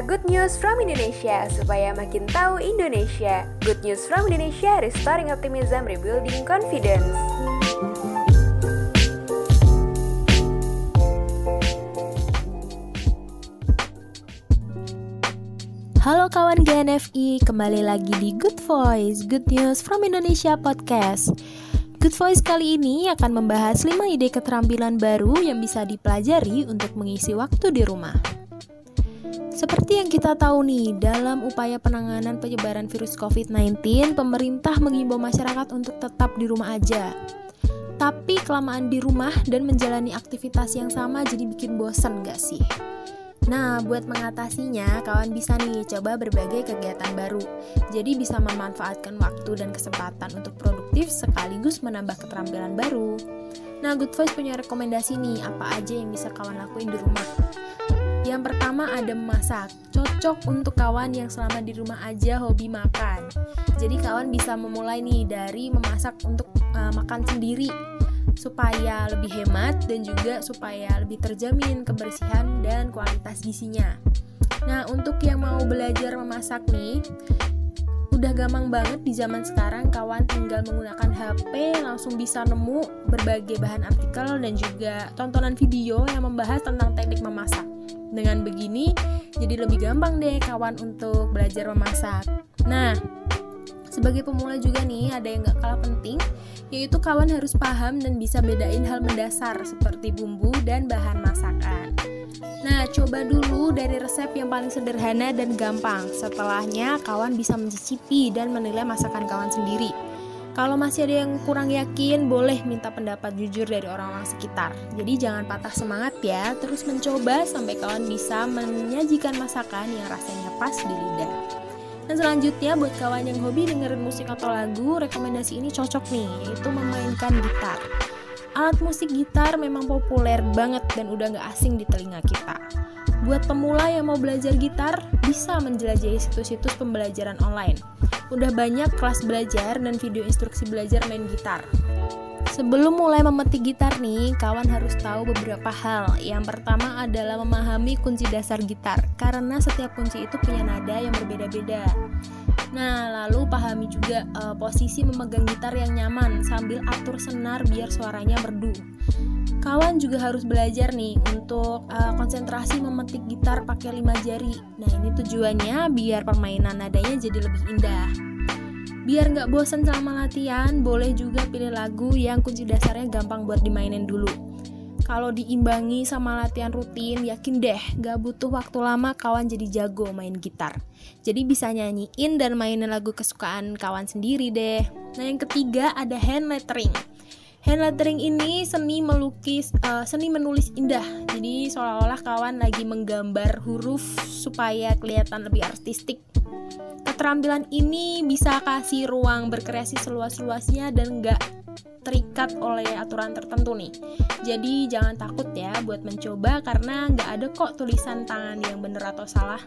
Good news from Indonesia supaya makin tahu Indonesia. Good news from Indonesia, restoring optimism, rebuilding confidence. Halo kawan GNFI, kembali lagi di Good Voice, Good News from Indonesia Podcast. Good Voice kali ini akan membahas 5 ide keterampilan baru yang bisa dipelajari untuk mengisi waktu di rumah. Seperti yang kita tahu nih, dalam upaya penanganan penyebaran virus COVID-19, pemerintah mengimbau masyarakat untuk tetap di rumah aja. Tapi kelamaan di rumah dan menjalani aktivitas yang sama jadi bikin bosan gak sih? Nah, buat mengatasinya, kawan bisa nih coba berbagai kegiatan baru. Jadi bisa memanfaatkan waktu dan kesempatan untuk produktif sekaligus menambah keterampilan baru. Nah, Good Voice punya rekomendasi nih, apa aja yang bisa kawan lakuin di rumah. Yang pertama ada memasak. Cocok untuk kawan yang selama di rumah aja hobi makan. Jadi kawan bisa memulai nih dari memasak untuk uh, makan sendiri supaya lebih hemat dan juga supaya lebih terjamin kebersihan dan kualitas gizinya. Nah, untuk yang mau belajar memasak nih, udah gampang banget di zaman sekarang kawan tinggal menggunakan HP langsung bisa nemu berbagai bahan artikel dan juga tontonan video yang membahas tentang teknik memasak. Dengan begini, jadi lebih gampang deh kawan untuk belajar memasak. Nah, sebagai pemula juga nih, ada yang gak kalah penting, yaitu kawan harus paham dan bisa bedain hal mendasar seperti bumbu dan bahan masakan. Nah, coba dulu dari resep yang paling sederhana dan gampang. Setelahnya, kawan bisa mencicipi dan menilai masakan kawan sendiri. Kalau masih ada yang kurang yakin, boleh minta pendapat jujur dari orang-orang sekitar. Jadi jangan patah semangat ya, terus mencoba sampai kawan bisa menyajikan masakan yang rasanya pas di lidah. Dan selanjutnya buat kawan yang hobi dengerin musik atau lagu, rekomendasi ini cocok nih, yaitu memainkan gitar. Alat musik gitar memang populer banget dan udah gak asing di telinga kita. Buat pemula yang mau belajar gitar, bisa menjelajahi situs-situs pembelajaran online. Udah banyak kelas belajar dan video instruksi belajar main gitar. Sebelum mulai memetik gitar nih, kawan harus tahu beberapa hal. Yang pertama adalah memahami kunci dasar gitar, karena setiap kunci itu punya nada yang berbeda-beda. Nah, lalu pahami juga uh, posisi memegang gitar yang nyaman sambil atur senar biar suaranya merdu. Kawan juga harus belajar nih untuk uh, konsentrasi memetik gitar pakai lima jari. Nah ini tujuannya biar permainan nadanya jadi lebih indah. Biar nggak bosan selama latihan, boleh juga pilih lagu yang kunci dasarnya gampang buat dimainin dulu. Kalau diimbangi sama latihan rutin, yakin deh gak butuh waktu lama kawan jadi jago main gitar. Jadi bisa nyanyiin dan mainin lagu kesukaan kawan sendiri deh. Nah yang ketiga ada hand lettering. Hand lettering ini seni melukis, uh, seni menulis indah. Jadi seolah-olah kawan lagi menggambar huruf supaya kelihatan lebih artistik. Keterampilan ini bisa kasih ruang berkreasi seluas-luasnya dan nggak terikat oleh aturan tertentu nih. Jadi jangan takut ya buat mencoba karena nggak ada kok tulisan tangan yang bener atau salah.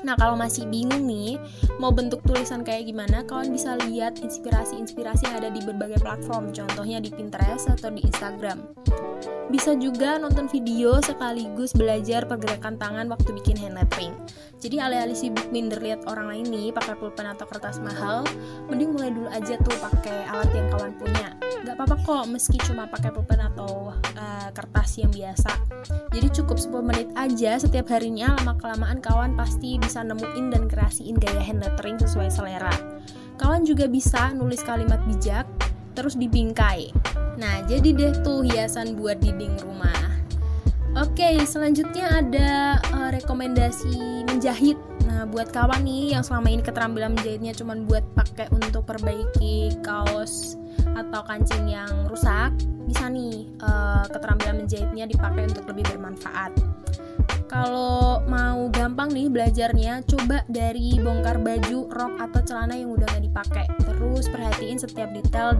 Nah, kalau masih bingung nih, mau bentuk tulisan kayak gimana, kawan bisa lihat inspirasi-inspirasi yang ada di berbagai platform, contohnya di Pinterest atau di Instagram. Bisa juga nonton video sekaligus belajar pergerakan tangan waktu bikin hand lettering. Jadi alih-alih sibuk minder lihat orang lain nih pakai pulpen atau kertas mahal, mending mulai dulu aja tuh pakai alat yang kawan punya. Apa-apa kok meski cuma pakai pulpen atau uh, kertas yang biasa. Jadi cukup 10 menit aja setiap harinya, lama-kelamaan kawan pasti bisa nemuin dan kreasiin gaya hand lettering sesuai selera. Kawan juga bisa nulis kalimat bijak, terus dibingkai. Nah, jadi deh tuh hiasan buat dinding rumah. Oke, selanjutnya ada uh, rekomendasi menjahit. Nah, buat kawan nih yang selama ini keterampilan menjahitnya cuma buat pakai untuk perbaiki kaos atau kancing yang rusak, bisa nih uh, keterampilan menjahitnya dipakai untuk lebih bermanfaat. Kalau mau gampang nih belajarnya, coba dari bongkar baju, rok atau celana yang udah gak dipakai. Terus perhatiin setiap detail,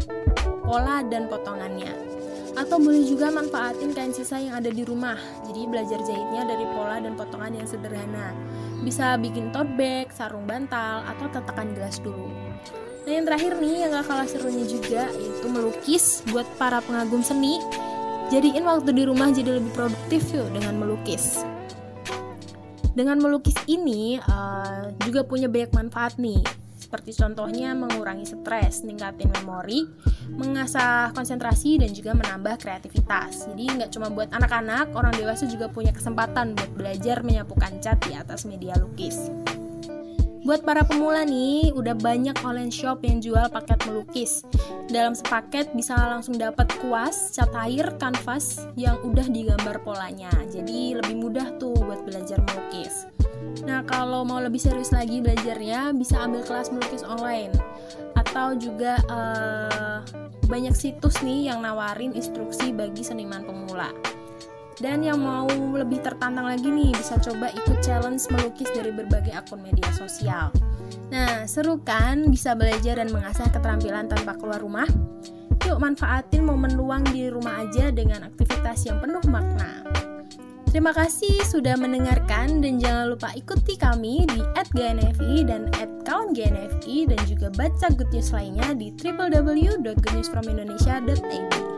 pola dan potongannya. Atau boleh juga manfaatin kain sisa yang ada di rumah. Jadi belajar jahitnya dari pola dan potongan yang sederhana. Bisa bikin tote bag, sarung bantal, atau tatakan gelas dulu. Nah yang terakhir nih yang gak kalah serunya juga yaitu melukis buat para pengagum seni. Jadiin waktu di rumah jadi lebih produktif yuk dengan melukis. Dengan melukis ini uh, juga punya banyak manfaat nih, seperti contohnya mengurangi stres, meningkatin memori, mengasah konsentrasi, dan juga menambah kreativitas. Jadi nggak cuma buat anak-anak, orang dewasa juga punya kesempatan buat belajar menyapu cat di atas media lukis. Buat para pemula nih, udah banyak online shop yang jual paket melukis. Dalam sepaket bisa langsung dapat kuas, cat air, kanvas yang udah digambar polanya. Jadi lebih mudah tuh buat belajar melukis. Nah, kalau mau lebih serius lagi belajarnya, bisa ambil kelas melukis online atau juga uh, banyak situs nih yang nawarin instruksi bagi seniman pemula. Dan yang mau lebih tertantang lagi nih, bisa coba ikut challenge melukis dari berbagai akun media sosial. Nah, seru kan bisa belajar dan mengasah keterampilan tanpa keluar rumah? Yuk manfaatin momen luang di rumah aja dengan aktivitas yang penuh makna. Terima kasih sudah mendengarkan dan jangan lupa ikuti kami di @gnfi dan @kawan_gnfi dan juga baca good news lainnya di www.goodnewsfromindonesia.id.